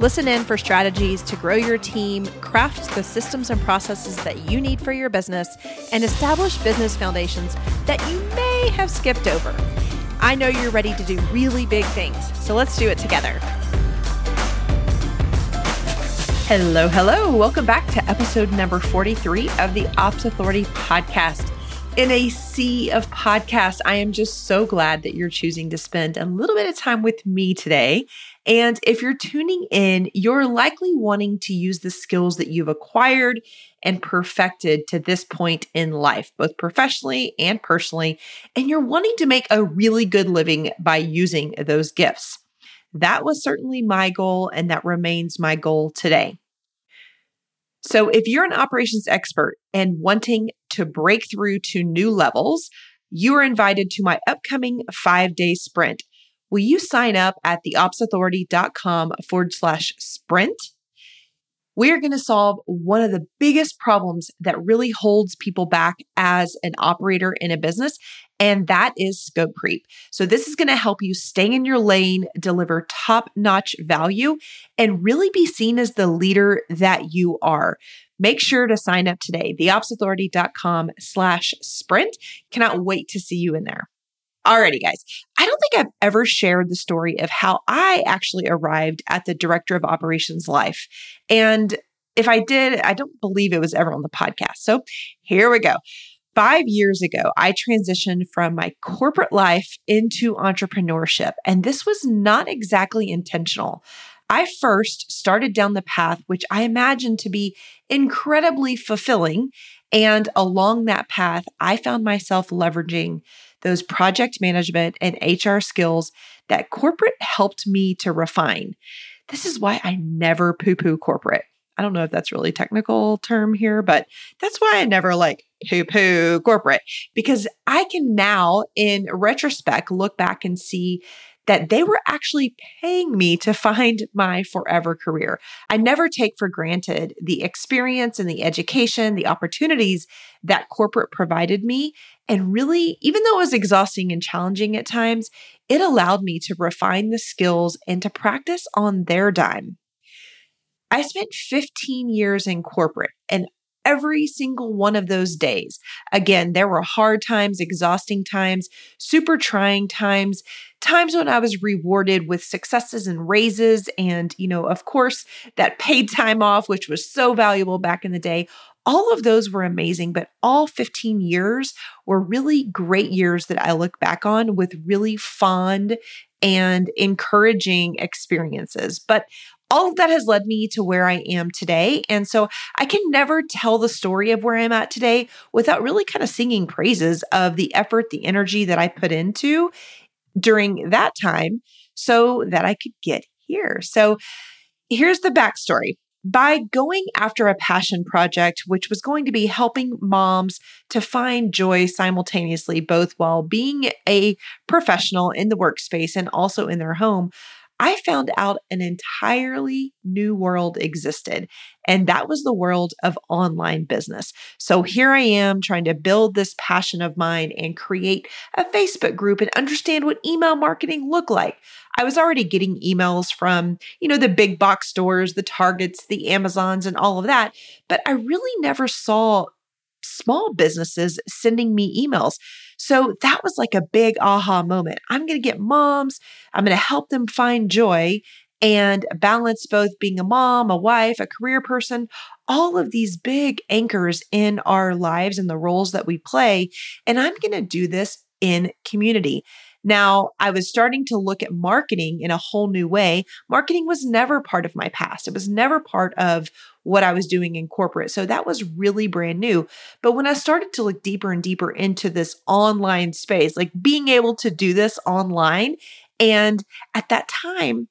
Listen in for strategies to grow your team, craft the systems and processes that you need for your business, and establish business foundations that you may have skipped over. I know you're ready to do really big things, so let's do it together. Hello, hello. Welcome back to episode number 43 of the Ops Authority podcast. In a sea of podcasts, I am just so glad that you're choosing to spend a little bit of time with me today and if you're tuning in, you're likely wanting to use the skills that you've acquired and perfected to this point in life, both professionally and personally, and you're wanting to make a really good living by using those gifts. That was certainly my goal, and that remains my goal today. So, if you're an operations expert and wanting to break through to new levels, you are invited to my upcoming five day sprint will you sign up at theopsauthority.com forward slash sprint? We are going to solve one of the biggest problems that really holds people back as an operator in a business, and that is scope creep. So, this is going to help you stay in your lane, deliver top notch value, and really be seen as the leader that you are. Make sure to sign up today, theopsauthority.com slash sprint. Cannot wait to see you in there. Alrighty, guys. I don't think I've ever shared the story of how I actually arrived at the director of operations life. And if I did, I don't believe it was ever on the podcast. So here we go. Five years ago, I transitioned from my corporate life into entrepreneurship, and this was not exactly intentional. I first started down the path, which I imagined to be incredibly fulfilling. And along that path, I found myself leveraging those project management and HR skills that corporate helped me to refine. This is why I never poo poo corporate. I don't know if that's really technical term here, but that's why I never like poo poo corporate because I can now, in retrospect, look back and see that they were actually paying me to find my forever career. I never take for granted the experience and the education, the opportunities that corporate provided me. And really, even though it was exhausting and challenging at times, it allowed me to refine the skills and to practice on their dime. I spent 15 years in corporate and every single one of those days. Again, there were hard times, exhausting times, super trying times, times when I was rewarded with successes and raises, and, you know, of course, that paid time off, which was so valuable back in the day. All of those were amazing, but all 15 years were really great years that I look back on with really fond and encouraging experiences. But all of that has led me to where I am today. And so I can never tell the story of where I'm at today without really kind of singing praises of the effort, the energy that I put into during that time so that I could get here. So here's the backstory. By going after a passion project, which was going to be helping moms to find joy simultaneously, both while being a professional in the workspace and also in their home, I found out an entirely new world existed, and that was the world of online business. So here I am trying to build this passion of mine and create a Facebook group and understand what email marketing looked like. I was already getting emails from, you know, the big box stores, the Targets, the Amazons, and all of that, but I really never saw small businesses sending me emails. So that was like a big aha moment. I'm going to get moms, I'm going to help them find joy and balance both being a mom, a wife, a career person, all of these big anchors in our lives and the roles that we play. And I'm going to do this in community. Now, I was starting to look at marketing in a whole new way. Marketing was never part of my past. It was never part of what I was doing in corporate. So that was really brand new. But when I started to look deeper and deeper into this online space, like being able to do this online, and at that time,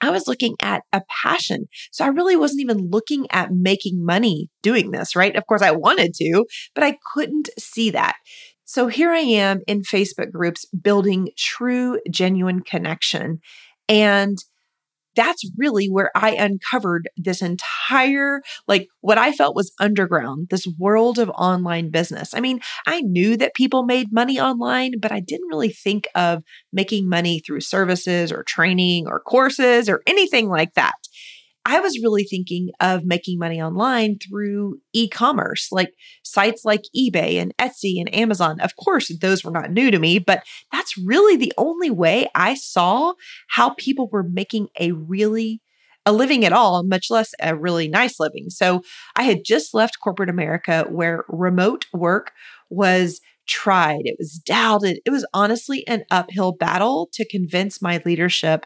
I was looking at a passion. So I really wasn't even looking at making money doing this, right? Of course, I wanted to, but I couldn't see that. So here I am in Facebook groups building true, genuine connection. And that's really where I uncovered this entire, like what I felt was underground, this world of online business. I mean, I knew that people made money online, but I didn't really think of making money through services or training or courses or anything like that. I was really thinking of making money online through e commerce, like sites like eBay and Etsy and Amazon. Of course, those were not new to me, but that's really the only way I saw how people were making a really a living at all, much less a really nice living. So I had just left corporate America where remote work was tried, it was doubted. It was honestly an uphill battle to convince my leadership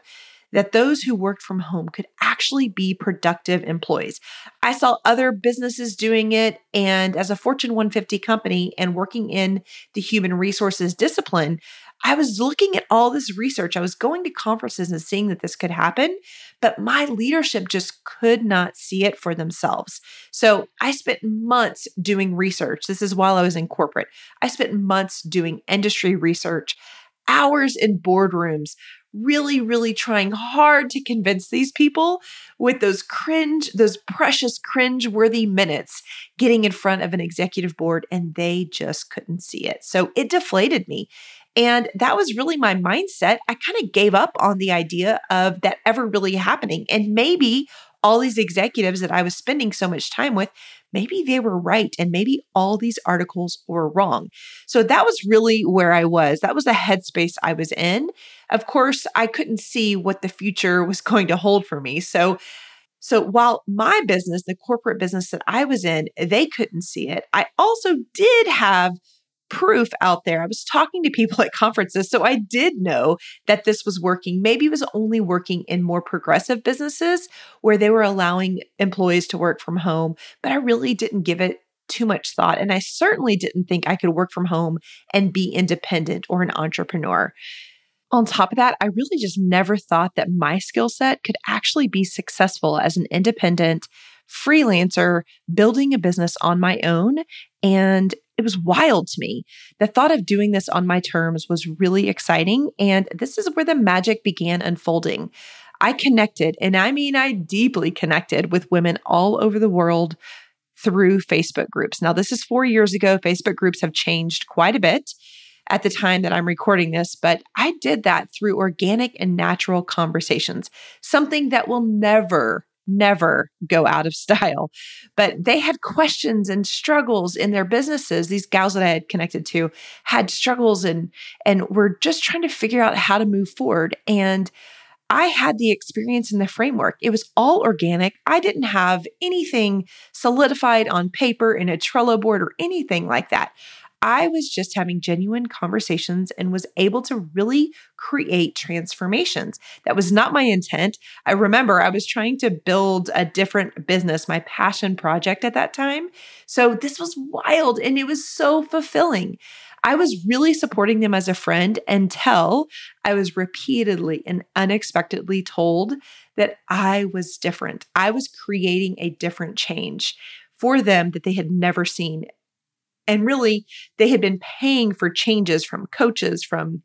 that those who worked from home could actually be productive employees. I saw other businesses doing it. And as a Fortune 150 company and working in the human resources discipline, I was looking at all this research. I was going to conferences and seeing that this could happen, but my leadership just could not see it for themselves. So I spent months doing research. This is while I was in corporate. I spent months doing industry research, hours in boardrooms, really, really trying hard to convince these people with those cringe, those precious cringe worthy minutes getting in front of an executive board, and they just couldn't see it. So it deflated me. And that was really my mindset. I kind of gave up on the idea of that ever really happening. And maybe all these executives that I was spending so much time with, maybe they were right and maybe all these articles were wrong. So that was really where I was. That was the headspace I was in. Of course, I couldn't see what the future was going to hold for me. So so while my business, the corporate business that I was in, they couldn't see it, I also did have proof out there. I was talking to people at conferences, so I did know that this was working. Maybe it was only working in more progressive businesses where they were allowing employees to work from home, but I really didn't give it too much thought. And I certainly didn't think I could work from home and be independent or an entrepreneur. On top of that, I really just never thought that my skill set could actually be successful as an independent freelancer building a business on my own and it was wild to me. The thought of doing this on my terms was really exciting. And this is where the magic began unfolding. I connected, and I mean, I deeply connected with women all over the world through Facebook groups. Now, this is four years ago. Facebook groups have changed quite a bit at the time that I'm recording this, but I did that through organic and natural conversations, something that will never never go out of style. But they had questions and struggles in their businesses. These gals that I had connected to had struggles and and were just trying to figure out how to move forward. And I had the experience in the framework. It was all organic. I didn't have anything solidified on paper in a Trello board or anything like that. I was just having genuine conversations and was able to really create transformations. That was not my intent. I remember I was trying to build a different business, my passion project at that time. So this was wild and it was so fulfilling. I was really supporting them as a friend until I was repeatedly and unexpectedly told that I was different. I was creating a different change for them that they had never seen and really, they had been paying for changes from coaches, from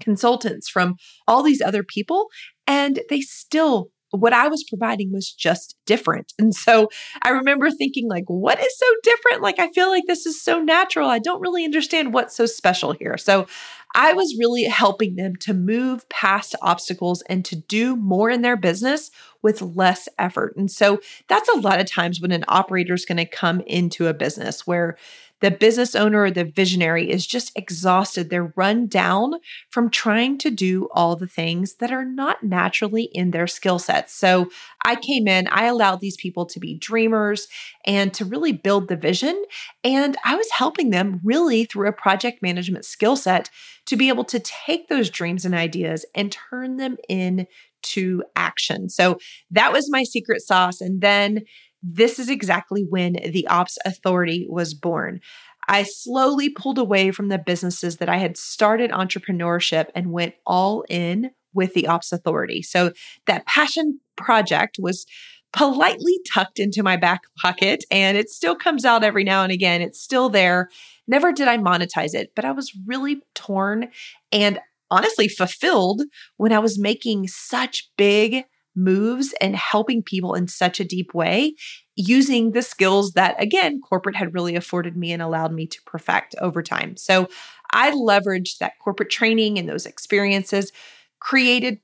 consultants, from all these other people. And they still, what I was providing was just different. And so I remember thinking, like, what is so different? Like, I feel like this is so natural. I don't really understand what's so special here. So I was really helping them to move past obstacles and to do more in their business with less effort. And so that's a lot of times when an operator is going to come into a business where the business owner or the visionary is just exhausted. They're run down from trying to do all the things that are not naturally in their skill sets. So I came in, I allowed these people to be dreamers and to really build the vision. And I was helping them really through a project management skill set to be able to take those dreams and ideas and turn them into action. So that was my secret sauce. And then this is exactly when the Ops Authority was born. I slowly pulled away from the businesses that I had started entrepreneurship and went all in with the Ops Authority. So that passion project was politely tucked into my back pocket and it still comes out every now and again. It's still there. Never did I monetize it, but I was really torn and honestly fulfilled when I was making such big moves and helping people in such a deep way using the skills that, again, corporate had really afforded me and allowed me to perfect over time. So I leveraged that corporate training and those experiences, created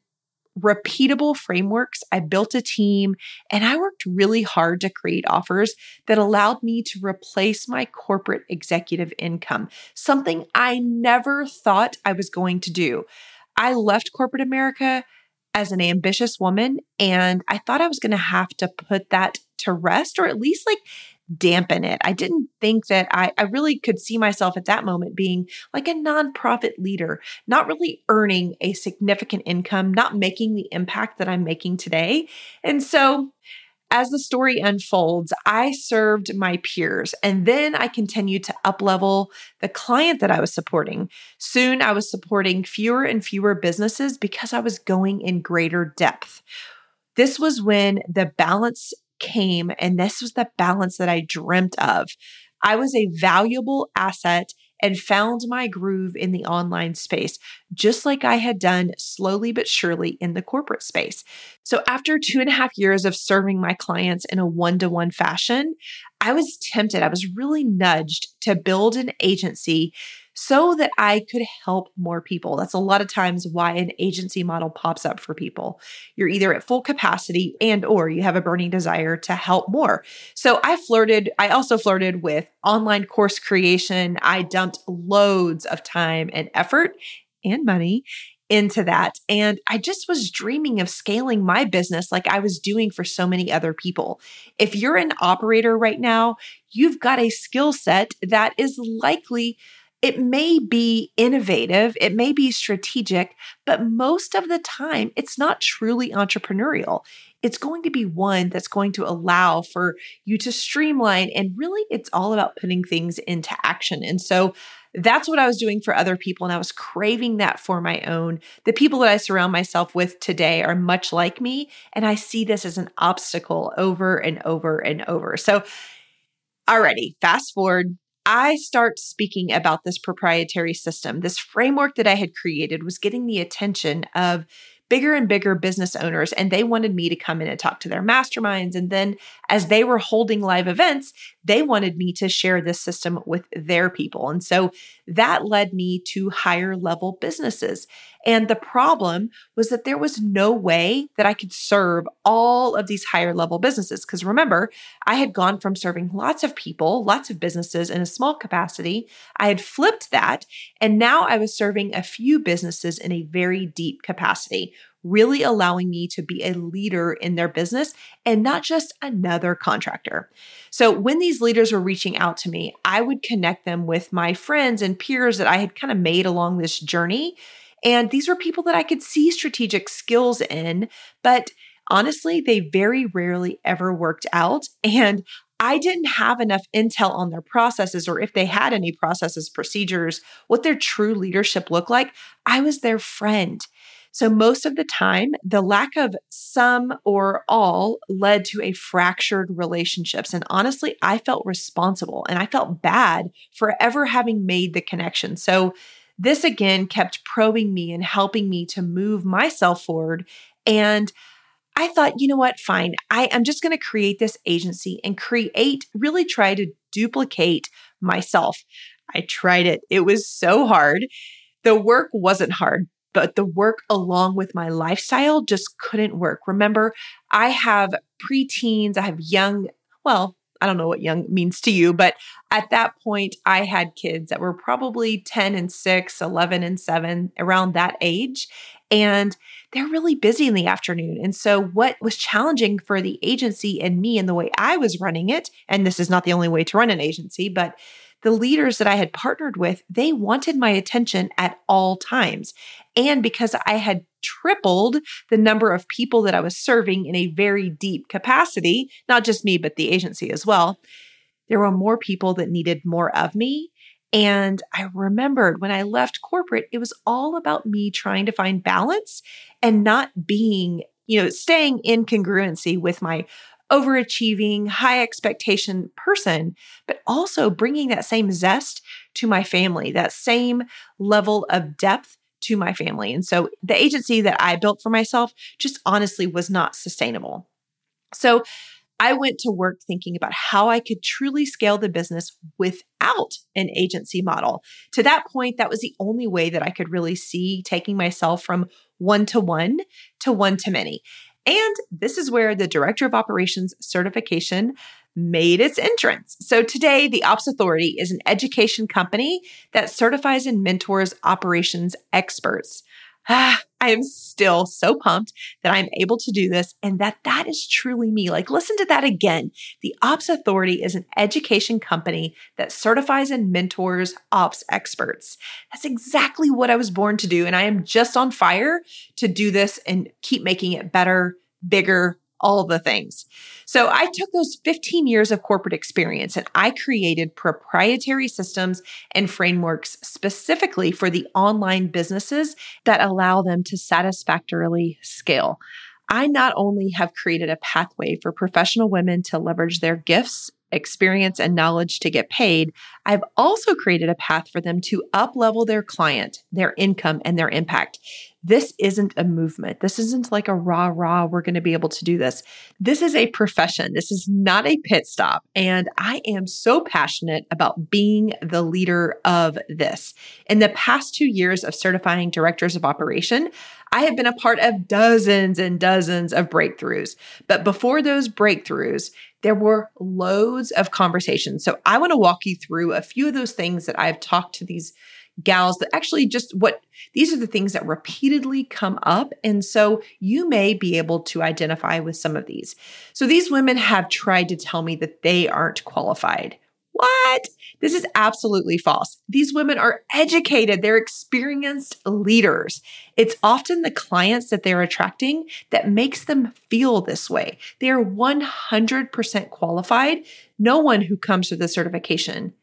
repeatable frameworks. I built a team and I worked really hard to create offers that allowed me to replace my corporate executive income, something I never thought I was going to do. I left corporate America as an ambitious woman and I thought I was going to have to put that to rest or at least like dampen it. I didn't think that I, I really could see myself at that moment being like a nonprofit leader, not really earning a significant income, not making the impact that I'm making today. And so as the story unfolds, I served my peers and then I continued to uplevel the client that I was supporting. Soon I was supporting fewer and fewer businesses because I was going in greater depth. This was when the balance came, and this was the balance that I dreamt of. I was a valuable asset and found my groove in the online space, just like I had done slowly but surely in the corporate space. So, after two and a half years of serving my clients in a one to one fashion, I was tempted, I was really nudged to build an agency so that I could help more people. That's a lot of times why an agency model pops up for people. You're either at full capacity and or you have a burning desire to help more. So I flirted, I also flirted with online course creation. I dumped loads of time and effort and money into that. And I just was dreaming of scaling my business like I was doing for so many other people. If you're an operator right now, you've got a skill set that is likely it may be innovative, it may be strategic, but most of the time, it's not truly entrepreneurial. It's going to be one that's going to allow for you to streamline. And really, it's all about putting things into action. And so, that's what I was doing for other people. And I was craving that for my own. The people that I surround myself with today are much like me. And I see this as an obstacle over and over and over. So, already fast forward I start speaking about this proprietary system. This framework that I had created was getting the attention of bigger and bigger business owners, and they wanted me to come in and talk to their masterminds. And then, as they were holding live events, they wanted me to share this system with their people. And so that led me to higher level businesses. And the problem was that there was no way that I could serve all of these higher level businesses. Because remember, I had gone from serving lots of people, lots of businesses in a small capacity. I had flipped that. And now I was serving a few businesses in a very deep capacity really allowing me to be a leader in their business and not just another contractor. So, when these leaders were reaching out to me, I would connect them with my friends and peers that I had kind of made along this journey and these were people that I could see strategic skills in, but honestly, they very rarely ever worked out. And I didn't have enough intel on their processes or if they had any processes, procedures, what their true leadership looked like. I was their friend. So, most of the time, the lack of some or all led to a fractured relationships. And honestly, I felt responsible and I felt bad for ever having made the connection. So, this again kept probing me and helping me to move myself forward. And I thought, you know what, fine. I am just going to create this agency and create, really try to duplicate myself. I tried it. It was so hard. The work wasn't hard, but the work along with my lifestyle just couldn't work. Remember, I have preteens, I have young, well, I don't know what young means to you, but at that point, I had kids that were probably 10 and 6, 11 and 7, around that age. And they're really busy in the afternoon. And so, what was challenging for the agency and me and the way I was running it, and this is not the only way to run an agency, but the leaders that I had partnered with, they wanted my attention at all times. And because I had tripled the number of people that I was serving in a very deep capacity, not just me, but the agency as well, there were more people that needed more of me. And I remembered when I left corporate, it was all about me trying to find balance and not being, you know, staying in congruency with my overachieving, high expectation person, but also bringing that same zest to my family, that same level of depth to my family. And so the agency that I built for myself just honestly was not sustainable. So I went to work thinking about how I could truly scale the business without an agency model. To that point, that was the only way that I could really see taking myself from one to one to one to many. And this is where the Director of Operations certification made its entrance. So today, the Ops Authority is an education company that certifies and mentors operations experts. Ah, I am still so pumped that I'm able to do this and that that is truly me. Like, listen to that again. The Ops Authority is an education company that certifies and mentors ops experts. That's exactly what I was born to do. And I am just on fire to do this and keep making it better, bigger, all the things. So I took those 15 years of corporate experience and I created proprietary systems and frameworks specifically for the online businesses that allow them to satisfactorily scale. I not only have created a pathway for professional women to leverage their gifts experience and knowledge to get paid, I've also created a path for them to up level their client, their income, and their impact. This isn't a movement. This isn't like a rah rah, we're going to be able to do this. This is a profession. This is not a pit stop. And I am so passionate about being the leader of this. In the past two years of certifying directors of operation, I have been a part of dozens and dozens of breakthroughs. But before those breakthroughs, there were loads of conversations. So I want to walk you through a few of those things that I've talked to these gals that actually just what these are the things that repeatedly come up. And so you may be able to identify with some of these. So these women have tried to tell me that they aren't qualified. What? This is absolutely false. These women are educated, they're experienced leaders. It's often the clients that they're attracting that makes them feel this way. They are 100% qualified. No one who comes to the certification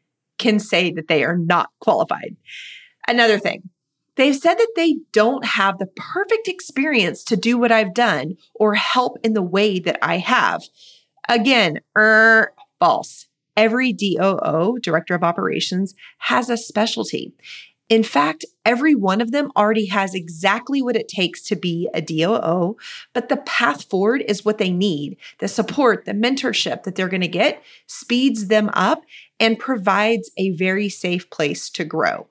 can say that they are not qualified. Another thing, they've said that they don't have the perfect experience to do what I've done or help in the way that I have. Again, er, false. Every DOO, Director of Operations, has a specialty. In fact, every one of them already has exactly what it takes to be a DOO, but the path forward is what they need. The support, the mentorship that they're going to get speeds them up and provides a very safe place to grow.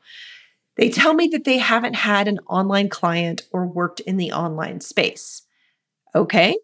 They tell me that they haven't had an online client or worked in the online space. Okay,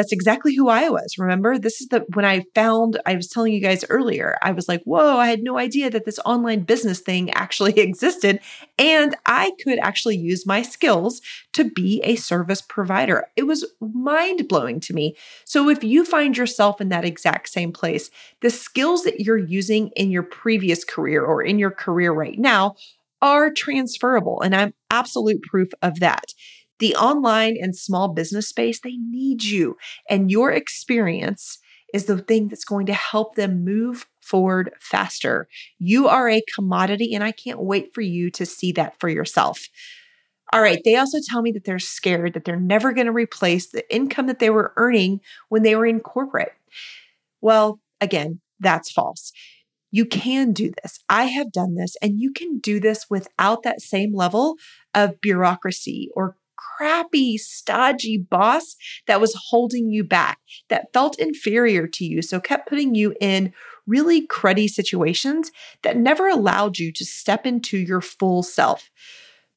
that's exactly who I was. Remember, this is the when I found I was telling you guys earlier, I was like, whoa, I had no idea that this online business thing actually existed. And I could actually use my skills to be a service provider. It was mind blowing to me. So if you find yourself in that exact same place, the skills that you're using in your previous career or in your career right now are transferable. And I'm absolute proof of that the online and small business space, they need you. And your experience is the thing that's going to help them move forward faster. You are a commodity, and I can't wait for you to see that for yourself. All right, they also tell me that they're scared that they're never going to replace the income that they were earning when they were in corporate. Well, again, that's false. You can do this. I have done this, and you can do this without that same level of bureaucracy or crappy, stodgy boss that was holding you back, that felt inferior to you, so kept putting you in really cruddy situations that never allowed you to step into your full self.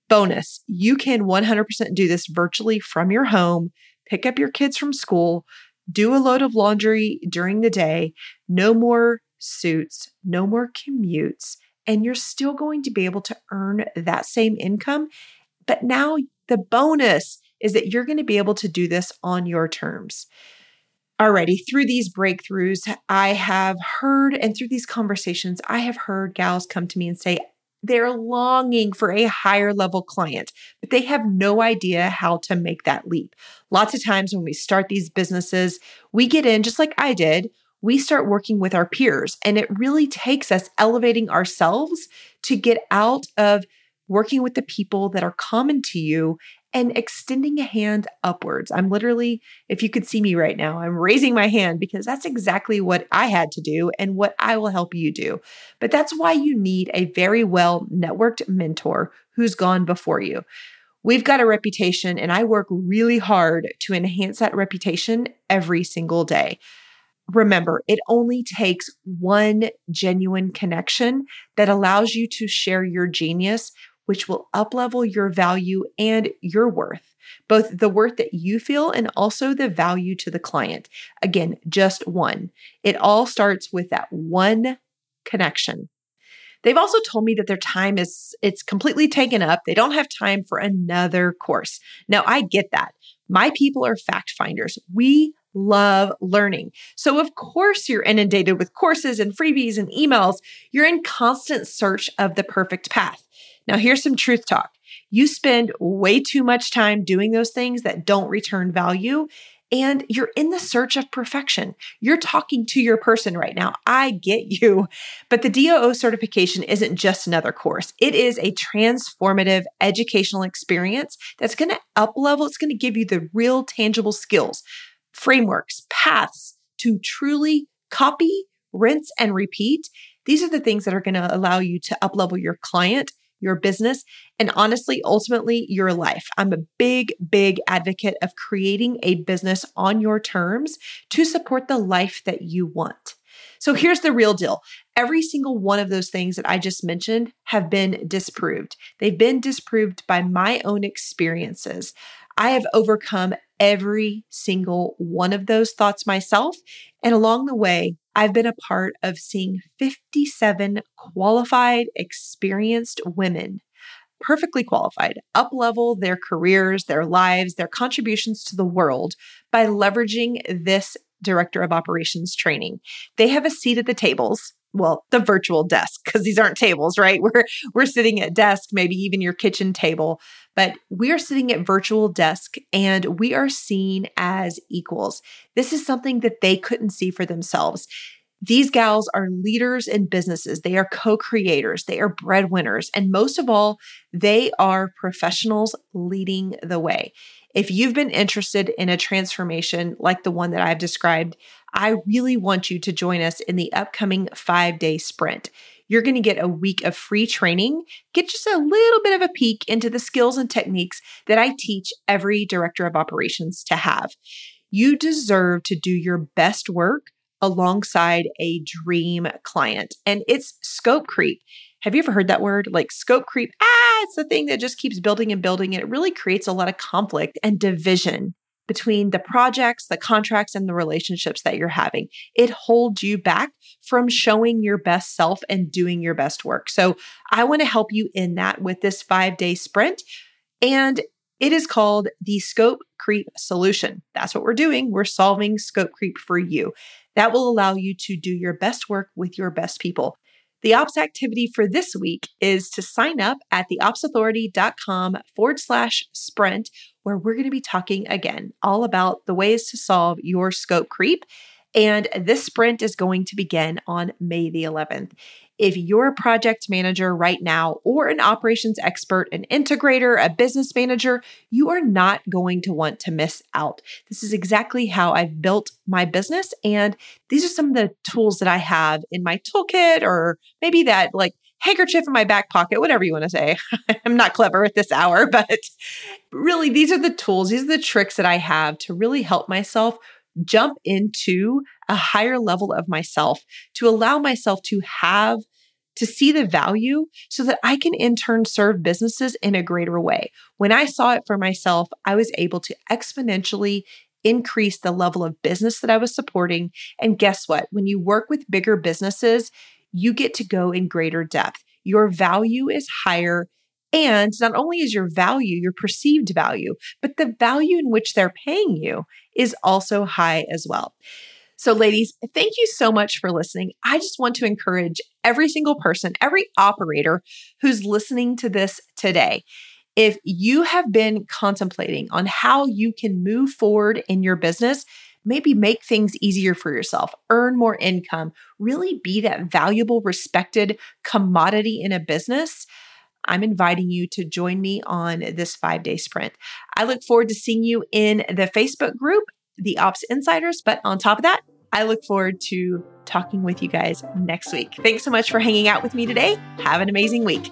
Bonus, you can 100% do this virtually from your home, pick up your kids from school, do a load of laundry during the day, no more suits, no more commutes, and you're still going to be able to earn that same income. But now the bonus is that you're going to be able to do this on your terms. Alrighty, through these breakthroughs, I have heard, and through these conversations, I have heard gals come to me and say they're longing for a higher level client, but they have no idea how to make that leap. Lots of times when we start these businesses, we get in just like I did we start working with our peers. And it really takes us elevating ourselves to get out of working with the people that are common to you and extending a hand upwards. I'm literally, if you could see me right now, I'm raising my hand because that's exactly what I had to do and what I will help you do. But that's why you need a very well networked mentor who's gone before you. We've got a reputation, and I work really hard to enhance that reputation every single day. Remember, it only takes one genuine connection that allows you to share your genius which will uplevel your value and your worth, both the worth that you feel and also the value to the client. Again, just one. It all starts with that one connection. They've also told me that their time is it's completely taken up. They don't have time for another course. Now, I get that. My people are fact finders. We love learning. So, of course, you're inundated with courses and freebies and emails. You're in constant search of the perfect path. Now, here's some truth talk. You spend way too much time doing those things that don't return value, and you're in the search of perfection. You're talking to your person right now. I get you. But the DOO certification isn't just another course, it is a transformative educational experience that's going to up level, it's going to give you the real tangible skills, frameworks, paths to truly copy, rinse, and repeat. These are the things that are going to allow you to up level your client your business, and honestly, ultimately, your life. I'm a big, big advocate of creating a business on your terms to support the life that you want. So here's the real deal. Every single one of those things that I just mentioned have been disproved. They've been disproved by my own experiences. I have overcome every single one of those thoughts myself. And along the way, I've been a part of seeing 57 qualified, experienced women, perfectly qualified, up level their careers, their lives, their contributions to the world by leveraging this director of operations training. They have a seat at the tables well the virtual desk because these aren't tables right we're we're sitting at desk maybe even your kitchen table but we are sitting at virtual desk and we are seen as equals this is something that they couldn't see for themselves these gals are leaders in businesses. They are co creators. They are breadwinners. And most of all, they are professionals leading the way. If you've been interested in a transformation like the one that I've described, I really want you to join us in the upcoming five day sprint. You're going to get a week of free training, get just a little bit of a peek into the skills and techniques that I teach every director of operations to have. You deserve to do your best work alongside a dream client, and it's scope creep. Have you ever heard that word? Like scope creep? Ah, it's the thing that just keeps building and building, and it really creates a lot of conflict and division between the projects, the contracts, and the relationships that you're having. It holds you back from showing your best self and doing your best work. So, I want to help you in that with this five day sprint. And it is called the Scope Creep Solution. That's what we're doing. We're solving scope creep for you. That will allow you to do your best work with your best people. The ops activity for this week is to sign up at theopsauthority.com forward slash sprint, where we're going to be talking again all about the ways to solve your scope creep. And this sprint is going to begin on May the 11th. If you're a project manager right now, or an operations expert, an integrator, a business manager, you are not going to want to miss out. This is exactly how I've built my business. And these are some of the tools that I have in my toolkit, or maybe that like handkerchief in my back pocket, whatever you want to say. I'm not clever at this hour, but really, these are the tools, these are the tricks that I have to really help myself jump into a higher level of myself, to allow myself to have to see the value so that I can in turn serve businesses in a greater way. When I saw it for myself, I was able to exponentially increase the level of business that I was supporting. And guess what? When you work with bigger businesses, you get to go in greater depth. Your value is higher. And not only is your value, your perceived value, but the value in which they're paying you is also high as well. So, ladies, thank you so much for listening. I just want to encourage every single person, every operator who's listening to this today. If you have been contemplating on how you can move forward in your business, maybe make things easier for yourself, earn more income, really be that valuable, respected commodity in a business, I'm inviting you to join me on this five day sprint. I look forward to seeing you in the Facebook group, the Ops Insiders. But on top of that, I look forward to talking with you guys next week. Thanks so much for hanging out with me today. Have an amazing week.